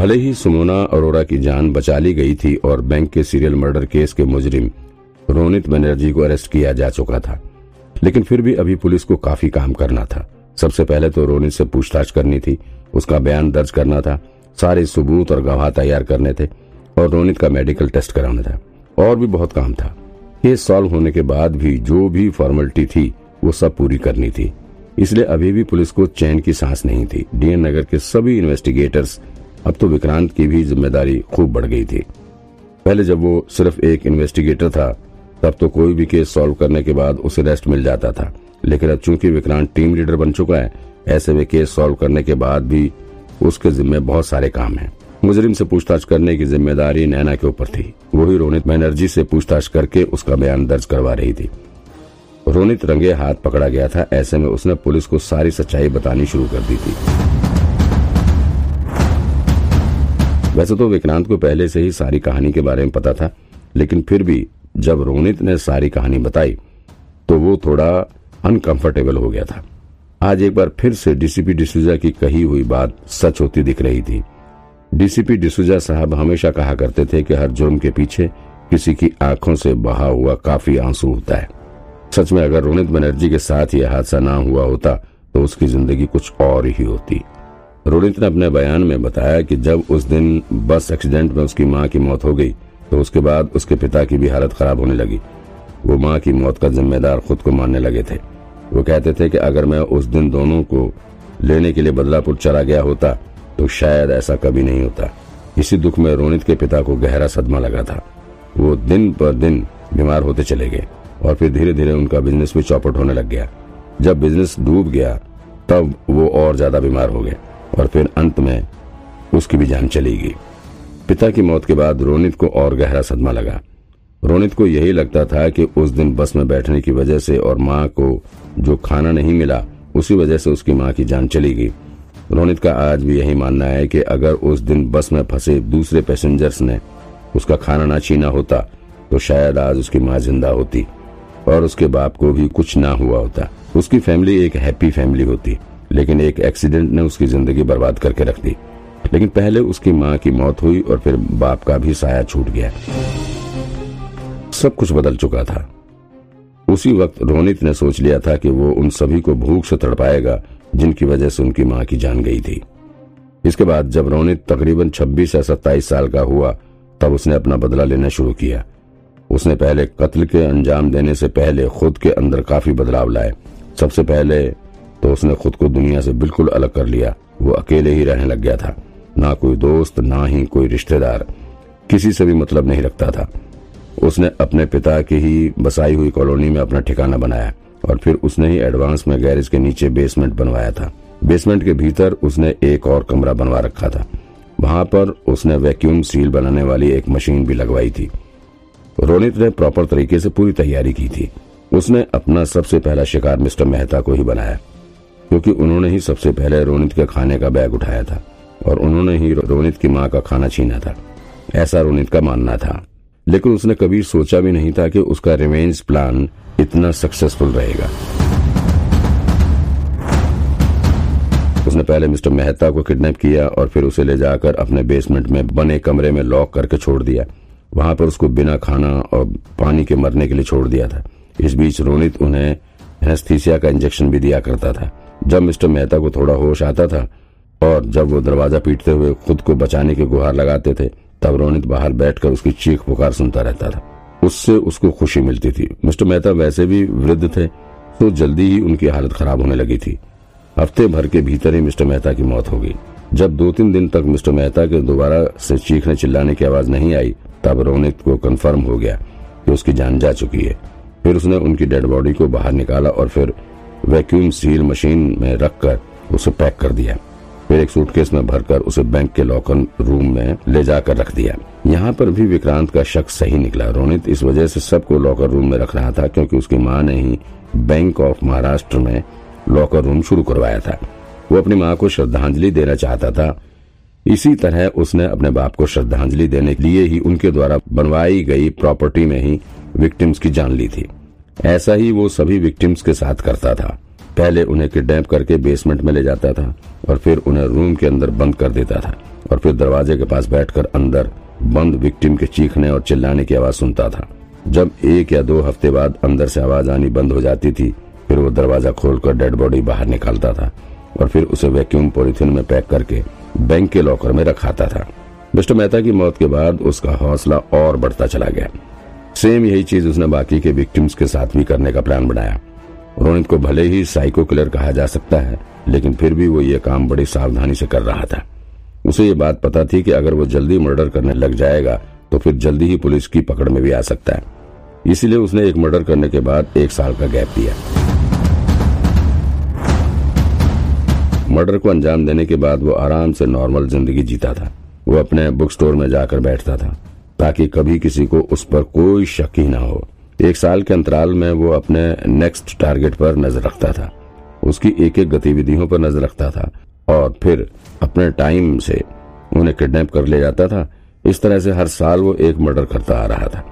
भले ही सुमोना अरोरा की जान बचा ली गई थी और बैंक के सीरियल मर्डर केस के मुजरिम रोनित बनर्जी को अरेस्ट किया जा चुका था, लेकिन फिर भी अभी पुलिस को काफ़ी काम करना था। सबसे पहले तो रोनित से पूछताछ करनी थी, उसका बयान दर्ज करना था, सारे सबूत और गवाह तैयार करने थे और रोनित का मेडिकल टेस्ट कराना था। और भी बहुत काम था। केस सॉल्व होने के बाद भी जो भी फॉर्मेलिटी थी, वो सब पूरी करनी थी। इसलिए अभी भी पुलिस को चैन की सांस नहीं थी। डीएन नगर के सभी इन्वेस्टिगेटर्स अब तो विक्रांत की भी ज़िम्मेदारी खूब बढ़ गई थी। पहले जब वो सिर्फ़ एक इन्वेस्टिगेटर था, तब तो कोई भी केस सॉल्व करने के बाद उसे रेस्ट मिल जाता था। लेकिन अब चूँकि विक्रांत टीम लीडर बन चुका है, ऐसे में केस सॉल्व करने के बाद भी उसके जिम्मे बहुत सारे काम हैं। मुजरिम से पूछताछ करने की ज़िम्मेदारी नैना के ऊपर थी। वही रोनित बैनर्जी से पूछताछ करके उसका बयान दर्ज करवा रही थी। रोनित रंगे हाथ पकड़ा गया था, ऐसे में उसने पुलिस को सारी सच्चाई बतानी शुरू कर दी थी। वैसे तो विक्रांत को पहले से ही सारी कहानी के बारे में पता था, लेकिन फिर भी जब रोनित ने सारी कहानी बताई तो वो थोड़ा अनकंफर्टेबल हो गया था। आज एक बार फिर से डीसीपी डिसूजा की कही हुई बात सच होती दिख रही थी। डीसीपी डिसूजा साहब हमेशा कहा करते थे कि हर जुर्म के पीछे किसी की आँखों से बहा हुआ काफ़ी आँसू होता है। सच में अगर रोनित बनर्जी के साथ यह हादसा ना हुआ होता तो उसकी ज़िंदगी कुछ और ही होती। रोनित ने अपने बयान में बताया कि जब उस दिन बस एक्सीडेंट में उसकी माँ की मौत हो गई तो उसके बाद उसके पिता की भी हालत खराब होने लगी। वो माँ की मौत का जिम्मेदार खुद को मानने लगे थे। वो कहते थे कि अगर मैं उस दिन दोनों को लेने के लिए बदलापुर चला गया होता तो शायद ऐसा कभी नहीं होता। इसी दुख में रोनित के पिता को गहरा सदमा लगा था। वो दिन पर दिन बीमार होते चले गए और फिर धीरे धीरे उनका बिज़नेस भी चौपट होने लग गया। जब बिज़नेस डूब गया, तब वो और ज़्यादा बीमार हो गए। और फिर अंत में उसकी भी जान चली गई पिता की मौत के बाद रोनित को और गहरा सदमा लगा। रोनित को यही लगता था कि उस दिन बस में बैठने की वजह से और माँ को जो खाना नहीं मिला, उसी वजह से उसकी माँ की जान चली गई रोनित का आज भी यही मानना है कि अगर उस दिन बस में फंसे दूसरे पैसेंजर्स ने उसका खाना ना छीना होता तो शायद आज उसकी माँ ज़िंदा होती और उसके बाप को भी कुछ ना हुआ होता। उसकी फैमिली एक हैप्पी फैमिली होती। लेकिन एक एक्सीडेंट ने उसकी ज़िंदगी बर्बाद करके रख दी। लेकिन पहले उसकी माँ की मौत हुई और फिर बाप का भी साया छूट गया। सब कुछ बदल चुका था। उसी वक्त रोनित ने सोच लिया था कि वो उन सभी को भूख से तड़पाएगा, जिनकी वजह से उनकी माँ की जान गई थी। इसके बाद जब रोनित तकरीबन 26 या 27 साल का हुआ, तब उसने अपना बदला लेना शुरू किया। उसने पहले कत्ल के अंजाम देने से पहले खुद के अंदर काफ़ी बदलाव लाए। सबसे पहले तो उसने खुद को दुनिया से बिल्कुल अलग कर लिया। वो अकेले ही रहने लग गया था। ना कोई दोस्त, ना ही कोई रिश्तेदार। किसी से भी मतलब नहीं रखता था। उसने अपने पिता की ही बसाई हुई कॉलोनी में अपना ठिकाना बनाया और फिर उसने ही एडवांस में गैरेज के नीचे बेसमेंट बनवाया था। बेसमेंट के भीतर उसने एक और कमरा बनवा रखा था। वहाँ पर उसने वैक्यूम सील बनाने वाली एक मशीन भी लगवाई थी। रोनित ने प्रॉपर तरीके से पूरी तैयारी की थी। उसने अपना सबसे पहला शिकार मिस्टर मेहता को ही बनाया। क्योंकि उन्होंने ही सबसे पहले रोनित के खाने का बैग उठाया था और उन्होंने ही रोनित की माँ का खाना छीना था। ऐसा रोनित का मानना था। लेकिन उसने कभी सोचा भी नहीं था कि उसका रिवेंज प्लान इतना सक्सेसफुल रहेगा। उसने पहले मिस्टर मेहता को किडनैप किया और फिर उसे ले जाकर अपने बेसमेंट में बने कमरे में लॉक करके छोड़ दिया। वहाँ पर उसको बिना खाना और पानी के मरने के लिए छोड़ दिया था। इस बीच रोनित उन्हें एनेस्थीसिया का इंजेक्शन भी दिया करता था। जब मिस्टर मेहता को थोड़ा होश आता था और जब वो दरवाज़ा पीटते हुए खुद को बचाने की गुहार लगाते थे, तब रोनित बाहर बैठकर उसकी चीख पुकार सुनता रहता था। उससे उसको खुशी मिलती थी। मिस्टर मेहता वैसे भी वृद्ध थे तो जल्दी ही उनकी हालत खराब होने लगी थी। हफ़्ते भर के भीतर ही मिस्टर मेहता की मौत हो गई। जब दो तीन दिन तक मिस्टर मेहता के दोबारा से चीखने चिल्लाने की आवाज़ नहीं आई, तब रोनित को कंफर्म हो गया कि उसकी जान जा चुकी है। फिर उसने उनकी डेड बॉडी को बाहर निकाला और फिर वैक्यूम सील मशीन में रखकर उसे पैक कर दिया। फिर एक सूटकेस में भरकर उसे बैंक के लॉकर रूम में ले जाकर रख दिया। यहाँ पर भी विक्रांत का शक सही निकला। रोनित इस वजह से सबको लॉकर रूम में रख रहा था क्योंकि उसकी माँ ने ही बैंक ऑफ़ महाराष्ट्र में लॉकर रूम शुरू करवाया था। वो अपनी माँ को श्रद्धांजलि देना चाहता था। इसी तरह उसने अपने बाप को श्रद्धांजलि देने के लिए ही उनके द्वारा बनवाई गई प्रॉपर्टी में ही विक्टिम्स की जान ली थी। ऐसा ही वो सभी विक्टिम्स के साथ करता था। पहले उन्हें किडनैप करके बेसमेंट में ले जाता था और फिर उन्हें रूम के अंदर बंद कर देता था और फिर दरवाजे के पास बैठकर अंदर बंद विक्टिम के चीखने और चिल्लाने की आवाज़ सुनता था। जब एक या दो हफ़्ते बाद अंदर से आवाज़ आनी बंद हो जाती थी, फिर वो दरवाज़ा खोलकर डेड बॉडी बाहर निकालता था और फिर उसे वैक्यूम पॉलिथीन में पैक करके बैंक के लॉकर में रखाता था। मिस्टर मेहता की मौत के बाद उसका हौसला और बढ़ता चला गया। सेम यही चीज़ उसने बाकी के विक्टिम्स के साथ भी करने का प्लान बनाया। रोनित को भले ही साइको किलर कहा जा सकता है, लेकिन फिर भी वो ये काम बड़ी सावधानी से कर रहा था। उसे ये बात पता थी कि अगर वो जल्दी मर्डर करने लग जाएगा तो फिर जल्दी ही पुलिस की पकड़ में भी आ सकता है। इसीलिए उसने एक मर्डर करने के बाद एक साल का गैप दिया। मर्डर को अंजाम देने के बाद वो आराम से नॉर्मल ज़िंदगी जीता था। वो अपने बुक स्टोर में जाकर बैठता था। ताकि कभी किसी को उस पर कोई शक ही ना हो। एक साल के अंतराल में वो अपने नेक्स्ट टारगेट पर नज़र रखता था। उसकी एक एक गतिविधियों पर नज़र रखता था और फिर अपने टाइम से उन्हें किडनैप कर ले जाता था। इस तरह से हर साल वो एक मर्डर करता आ रहा था।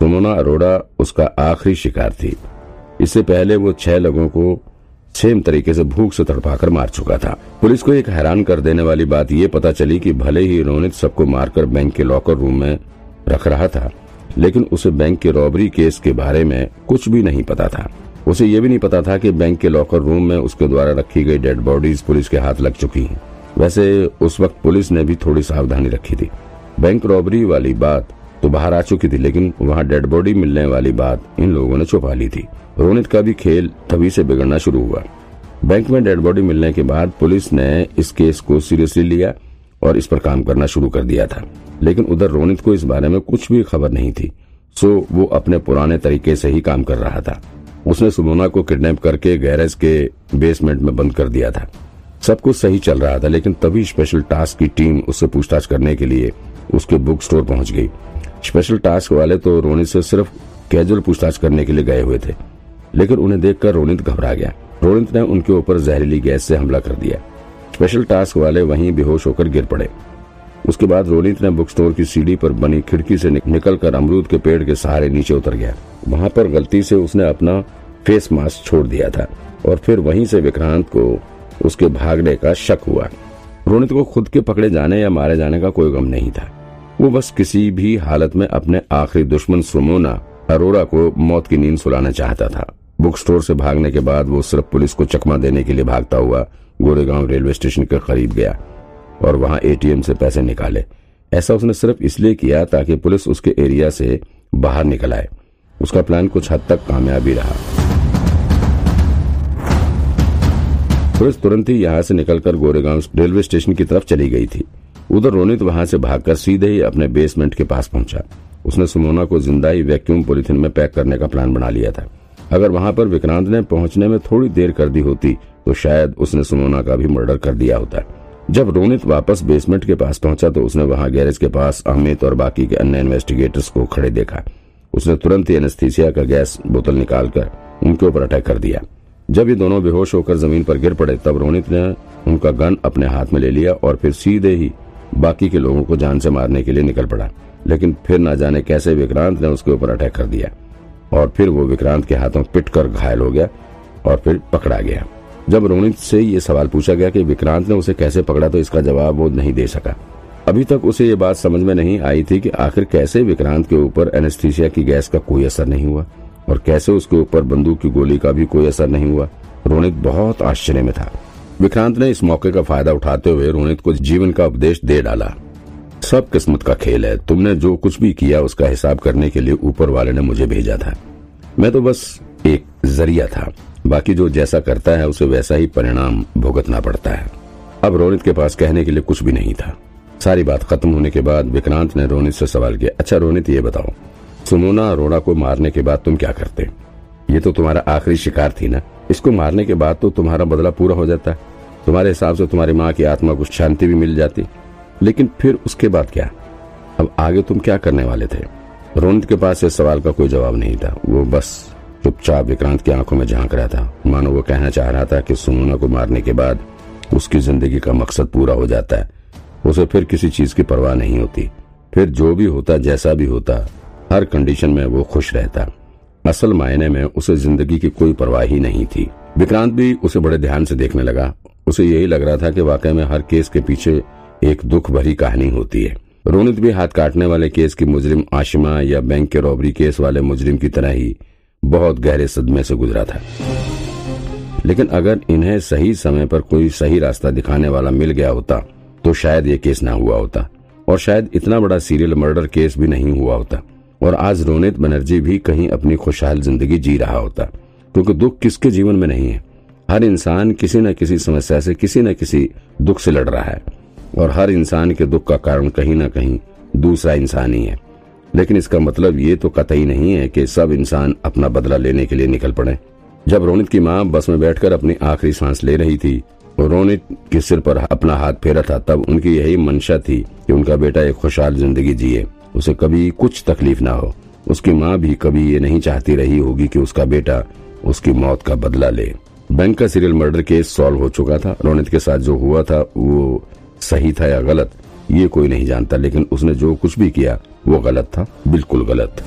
सुमोना अरोड़ा उसका आखिरी शिकार थी। इससे पहले वो छह लोगों को सेम तरीके से भूख से तड़पाकर मार चुका था। पुलिस को एक हैरान कर देने वाली बात ये पता चली कि भले ही रोनित सबको मारकर बैंक के लॉकर रूम में रख रहा था, लेकिन उसे बैंक के रॉबरी केस के बारे में कुछ भी नहीं पता था। उसे ये भी नहीं पता था कि बैंक के लॉकर रूम में उसके द्वारा रखी गई डेड बॉडीज पुलिस के हाथ लग चुकी हैं। वैसे उस वक्त पुलिस ने भी थोड़ी सावधानी रखी थी। बैंक रॉबरी वाली बात तो बाहर आ चुकी थी, लेकिन वहाँ डेड बॉडी मिलने वाली बात इन लोगों ने छुपा ली थी। रोनित का भी खेल तभी से बिगड़ना शुरू हुआ। बैंक में डेड बॉडी मिलने के बाद पुलिस ने इस केस को सीरियसली लिया और इस पर काम करना शुरू कर दिया था। लेकिन उधर रोनित को इस बारे में कुछ भी खबर नहीं थी। सो, वो अपने पुराने तरीके से ही काम कर रहा था। उसने सुमोना को किडनैप करके गैरेज के बेसमेंट में बंद कर दिया था। सब कुछ सही चल रहा था, लेकिन तभी स्पेशल टास्क की टीम उससे पूछताछ करने के लिए उसके बुक स्टोर पहुँच गई। स्पेशल टास्क वाले तो रोनित से सिर्फ़ कैजुअल पूछताछ करने के लिए गए हुए थे। लेकिन उन्हें देखकर रोनित घबरा गया। रोनित ने उनके ऊपर जहरीली गैस से हमला कर दिया। स्पेशल टास्क वाले वहीं बेहोश होकर गिर पड़े। उसके बाद रोनित ने बुक स्टोर की सीढ़ी पर बनी खिड़की से निकलकर अमरूद के पेड़ के सहारे नीचे उतर गया। वहाँ पर गलती से उसने अपना फेस मास्क छोड़ दिया था और फिर वहीं से विक्रांत को उसके भागने का शक हुआ। रोनित को खुद के पकड़े जाने या मारे जाने का कोई गम नहीं था। वो बस किसी भी हालत में अपने आखिरी दुश्मन सुमोना अरोरा को मौत की नींद सुलाना चाहता था। बुक स्टोर से भागने के बाद वो सिर्फ़ पुलिस को चकमा देने के लिए भागता हुआ गोरेगांव रेलवे स्टेशन के करीब गया और वहाँ एटीएम से पैसे निकाले। ऐसा उसने सिर्फ़ इसलिए किया ताकि पुलिस उसके एरिया से बाहर निकल आए। उसका प्लान कुछ हद तक कामयाबी रहा। पुलिस तुरंत ही यहाँ से निकलकर गोरेगांव रेलवे स्टेशन की तरफ़ चली गई थी। उधर रोनित वहाँ से भागकर सीधे ही अपने बेसमेंट के पास पहुँचा। उसने सुमोना को ज़िंदा ही वैक्यूम पोलिथिन में पैक करने का प्लान बना लिया था। अगर वहाँ पर विक्रांत ने पहुँचने में थोड़ी देर कर दी होती तो शायद उसने सुमोना का भी मर्डर कर दिया होता। जब रोनित वापस बेसमेंट के पास पहुँचा तो उसने वहाँ गैरेज के पास अहमित और बाकी के अन्य इन्वेस्टिगेटर्स को खड़े देखा। उसने तुरंत ही एनेस्थीसिया का गैस बोतल निकालकर उनके ऊपर अटैक कर दिया। जब ये दोनों बेहोश होकर ज़मीन पर गिर पड़े, तब रोनित ने उनका गन अपने हाथ में ले लिया और फिर सीधे ही बाकी के लोगों को जान से मारने के लिए निकल पड़ा। लेकिन फिर ना जाने कैसे विक्रांत ने उसके ऊपर अटैक कर दिया। और फिर वो विक्रांत के हाथों पिट कर घायल हो गया और फिर पकड़ा गया। जब रोनित से ये सवाल पूछा गया कि विक्रांत ने उसे कैसे पकड़ा तो इसका जवाब वो नहीं दे सका। अभी तक उसे ये बात समझ में नहीं आई थी कि आखिर कैसे विक्रांत के ऊपर एनेस्थीसिया की गैस का कोई असर नहीं हुआ और कैसे उसके ऊपर बंदूक की गोली का भी कोई असर नहीं हुआ। रोनित बहुत आश्चर्य में था। विक्रांत ने इस मौके का फ़ायदा उठाते हुए रोनित को जीवन का उपदेश दे डाला। सब किस्मत का खेल है। तुमने जो कुछ भी किया, उसका हिसाब करने के लिए ऊपर वाले ने मुझे भेजा था। मैं तो बस एक ज़रिया था। बाकी जो जैसा करता है, उसे वैसा ही परिणाम भुगतना पड़ता है। अब रोनित के पास कहने के लिए कुछ भी नहीं था। सारी बात खत्म होने के बाद विक्रांत ने रोनित से सवाल किया अच्छा रोनित, ये बताओ सुनोना अरोड़ा को मारने के बाद तुम क्या करते? ये तो तुम्हारा आखिरी शिकार थी ना? इसको मारने के बाद तो तुम्हारा बदला पूरा हो जाता। तुम्हारे हिसाब से तुम्हारी माँ की आत्मा को शांति भी मिल जाती। लेकिन फिर उसके बाद क्या? अब आगे तुम क्या करने वाले थे? रोनित के पास इस सवाल का कोई जवाब नहीं था। वो बस चुपचाप विक्रांत की आँखों में झाँक रहा था। मानो वो कहना चाह रहा था कि सुनोना को मारने के बाद उसकी ज़िंदगी का मकसद पूरा हो जाता है। उसे फिर किसी चीज़ की परवाह नहीं होती। फिर जो भी होता, जैसा भी होता, हर कंडीशन में वो खुश रहता। असल मायने में उसे ज़िंदगी की कोई परवाह ही नहीं थी। विक्रांत भी उसे बड़े ध्यान से देखने लगा। उसे यही लग रहा था कि वाकई में हर केस के पीछे एक दुख भरी कहानी होती है। रोनित भी हाथ काटने वाले केस की मुजरिम आशिमा या बैंक के रॉबरी केस वाले मुजरिम की तरह ही बहुत गहरे सदमे से गुजरा था। लेकिन अगर इन्हें सही समय पर कोई सही रास्ता दिखाने वाला मिल गया होता तो शायद ये केस ना हुआ होता, और शायद इतना बड़ा सीरियल मर्डर केस भी नहीं हुआ होता, और आज रोनित बनर्जी भी कहीं अपनी खुशहाल ज़िंदगी जी रहा होता, क्योंकि दुख किसके जीवन में नहीं है? हर इंसान किसी न किसी समस्या से किसी न किसी दुख से लड़ रहा है। और हर इंसान के दुख का कारण कहीं न कहीं दूसरा इंसान ही है। लेकिन इसका मतलब ये तो कतई नहीं है कि सब इंसान अपना बदला लेने के लिए निकल पड़े। जब रोनित की माँ बस में बैठकर अपनी आखिरी सांस ले रही थी, और रोनित के सिर पर अपना हाथ फेरा था, तब उनकी यही मंशा थी कि उनका बेटा एक खुशहाल ज़िंदगी जिए, उसे कभी कुछ तकलीफ़ ना हो। उसकी माँ भी कभी ये नहीं चाहती रही होगी कि उसका बेटा उसकी मौत का बदला ले। बैंक का सीरियल मर्डर केस सॉल्व हो चुका था। रोनित के साथ जो हुआ था, वो सही था या गलत, ये कोई नहीं जानता, लेकिन उसने जो कुछ भी किया, वो गलत था, बिल्कुल गलत।